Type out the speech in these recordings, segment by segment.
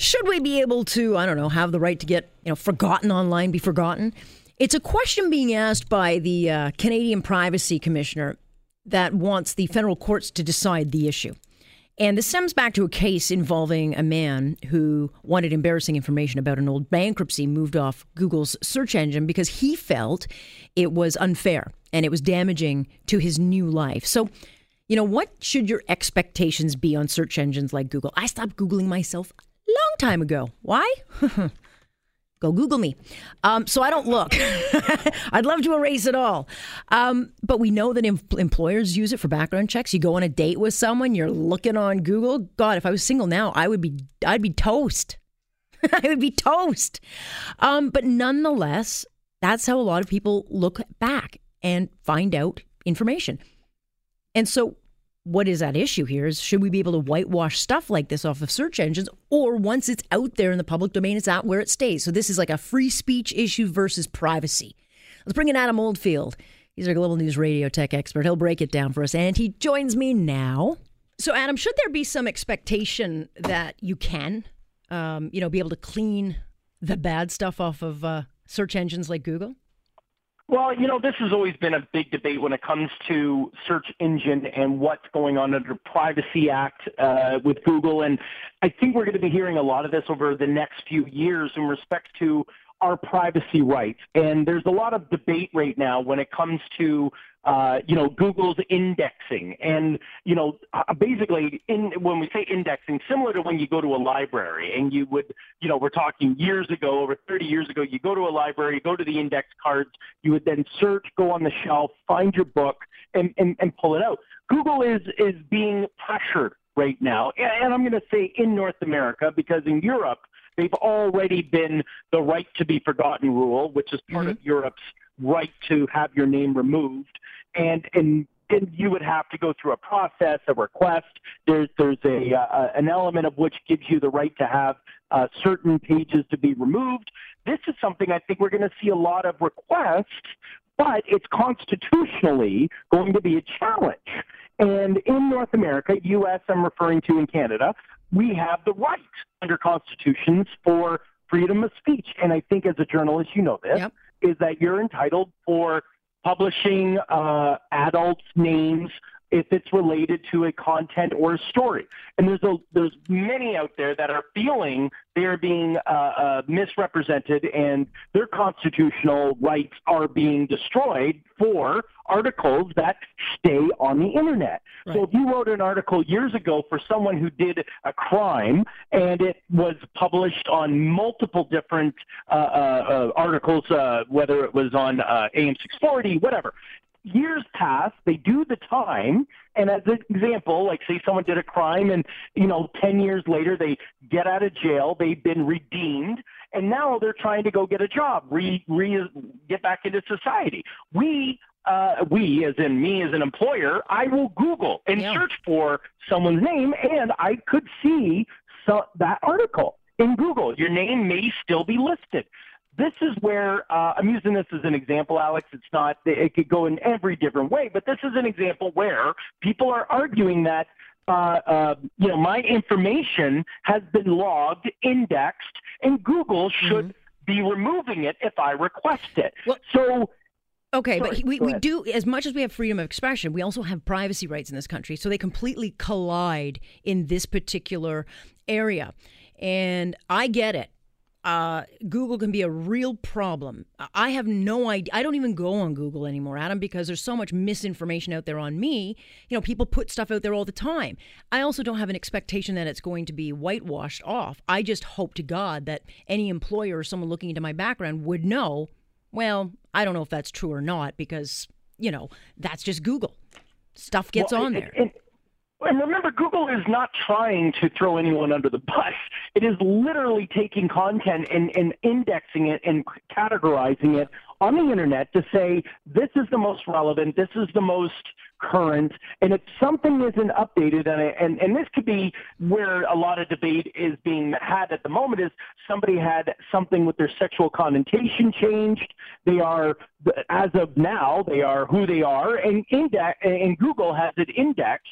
Should we be able to, I don't know, have the right to get, you know, forgotten online, be forgotten? It's a question being asked by the uh, Canadian Privacy Commissioner that wants the federal courts to decide the issue. And this stems back to a case involving a man who wanted embarrassing information about an old bankruptcy moved off Google's search engine because he felt it was unfair and it was damaging to his new life. So, you know, what should your expectations be on search engines like Google? I stopped Googling myself long time ago. Why? Go Google me. Um, so I don't look. I'd love to erase it all. Um, but we know that em- employers use it for background checks. You go on a date with someone, you're looking on Google. God, if I was single now, I would be, I'd be toast. I would be toast. Um, but nonetheless, that's how a lot of people look back and find out information. And so what is at issue here is should we be able to whitewash stuff like this off of search engines or once it's out there in the public domain it's out where it stays? So this is like a free speech issue versus privacy. Let's bring in adam oldfield. He's our global news radio tech expert. He'll break it down for us and he joins me now. So adam should there be some expectation that you can um, you know be able to clean the bad stuff off of uh, search engines like google well, you know, this has always been a big debate when it comes to search engine and what's going on under Privacy Act uh, with Google. And I think we're going to be hearing a lot of this over the next few years in respect to our privacy rights. And there's a lot of debate right now when it comes to uh, you know, Google's indexing. And, you know, uh, basically, in, when we say indexing, similar to when you go to a library and you would, you know, we're talking years ago, over 30 years ago, you go to a library, you go to the index cards, you would then search, go on the shelf, find your book, and, and, and pull it out. Google is, is being pressured right now. And I'm going to say in North America, because in Europe, they've already been the right to be forgotten rule, which is part mm-hmm. of Europe's right to have your name removed and and then you would have to go through a process, a request. There's there's a uh, an element of which gives you the right to have uh, certain pages to be removed. This is something I think we're going to see a lot of requests, but it's constitutionally going to be a challenge. And in North America, U.S. I'm referring to in Canada, we have the right under constitutions for freedom of speech. And I think as a journalist, you know this, yep. is that you're entitled for publishing uh, adults' names if it's related to a content or a story. And there's a, there's many out there that are feeling they're being uh, uh, misrepresented and their constitutional rights are being destroyed for articles that stay on the internet. Right. So if you wrote an article years ago for someone who did a crime and it was published on multiple different uh, uh, uh articles, uh, whether it was on AM 640, whatever, years pass, they do the time, and as an example, like say someone did a crime and, you know, 10 years later they get out of jail, they've been redeemed, and now they're trying to go get a job, re, re get back into society. We uh, we, as in me as an employer, I will Google and yeah. search for someone's name, and I could see so, that article in Google. Your name may still be listed this is where uh, I'm using this as an example, Alex. It's not, it could go in every different way, but this is an example where people are arguing that, uh, uh, you know, my information has been logged, indexed, and Google should mm-hmm. be removing it if I request it. Well, so, Okay, Sorry, but we, we do, as much as we have freedom of expression, we also have privacy rights in this country. So they completely collide in this particular area. And I get it uh, Google can be a real problem. I have no idea. I don't even go on Google anymore, Adam, because there's so much misinformation out there on me. You know, people put stuff out there all the time. I also don't have an expectation that it's going to be whitewashed off. I just hope to God that any employer or someone looking into my background would know, well, I don't know if that's true or not because, you know, that's just Google. Stuff gets well, on there. And remember, Google is not trying to throw anyone under the bus. It is literally taking content and, and indexing it and categorizing it on the internet to say this is the most relevant, this is the most current, and if something isn't updated, and, and, and this could be where a lot of debate is being had at the moment, is somebody had something with their sexual connotation changed. They are, as of now, they are who they are, and, index, and Google has it indexed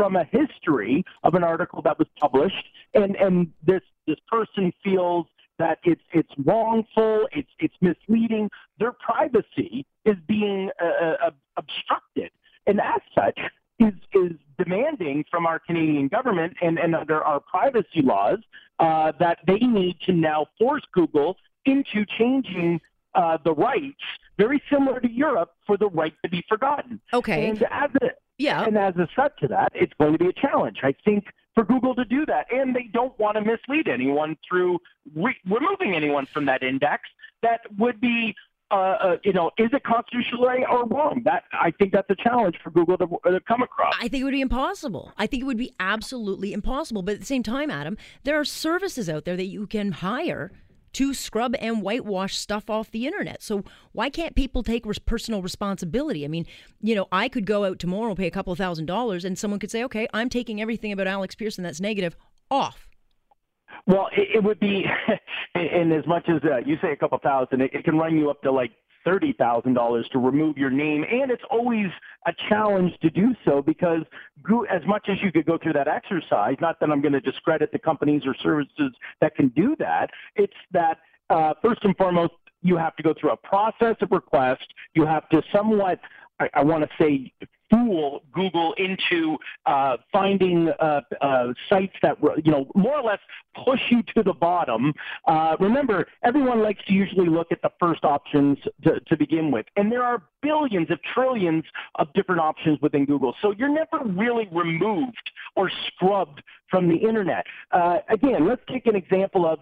from a history of an article that was published, and and this this person feels that it's it's wrongful, it's it's misleading. Their privacy is being uh, uh, obstructed, and as such, is is demanding from our Canadian government and, and under our privacy laws uh, that they need to now force Google into changing uh, the rights, very similar to Europe, for the right to be forgotten. Okay. And as a, yeah. And as a set to that, it's going to be a challenge, I think, for Google to do that. And they don't want to mislead anyone through re- removing anyone from that index. That would be, uh, uh, you know, is it constitutional or wrong? That I think that's a challenge for Google to, to come across. I think it would be impossible. I think it would be absolutely impossible. But at the same time, Adam, there are services out there that you can hire to scrub and whitewash stuff off the internet. So why can't people take res- personal responsibility? I mean, you know, I could go out tomorrow, pay a couple thousand dollars, and someone could say, okay, I'm taking everything about Alex Pearson that's negative off. Well, it, it would be, and as much as uh, you say a couple thousand, it, it can run you up to like $30,000 to remove your name. And it's always a challenge to do so because as much as you could go through that exercise, not that I'm going to discredit the companies or services that can do that, it's that uh, first and foremost, you have to go through a process of request. You have to somewhat, I, I want to say, fool Google into uh, finding uh, uh, sites that you know more or less push you to the bottom. Uh, remember, everyone likes to usually look at the first options to, to begin with, and there are billions, of trillions, of different options within Google. So you're never really removed or scrubbed from the internet. Uh, again, let's take an example of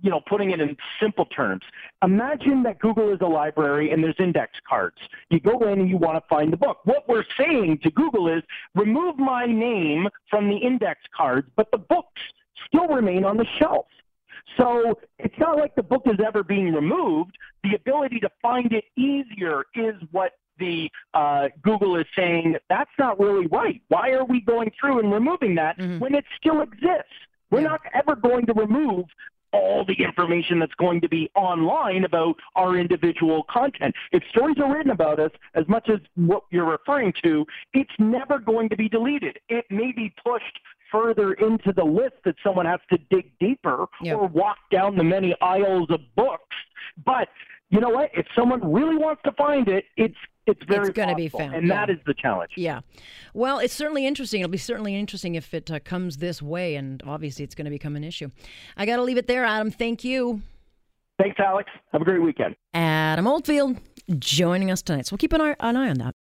you know, putting it in simple terms. Imagine that Google is a library and there's index cards. You go in and you want to find the book. What we're saying to Google is remove my name from the index cards, but the books still remain on the shelf. So it's not like the book is ever being removed. The ability to find it easier is what the uh, Google is saying that's not really right. Why are we going through and removing that mm-hmm. when it still exists? We're not ever going to remove all the information that's going to be online about our individual content. If stories are written about us, as much as what you're referring to, it's never going to be deleted. It may be pushed further into the list that someone has to dig deeper yep. or walk down the many aisles of books. But you know what? If someone really wants to find it, it's it's very it's going to be found, and yeah. that is the challenge. Yeah, well, it's certainly interesting. It'll be certainly interesting if it uh, comes this way, and obviously, it's going to become an issue. I got to leave it there, Adam. Thank you. Thanks, Alex. Have a great weekend. Adam Oldfield joining us tonight, so we'll keep an eye, an eye on that.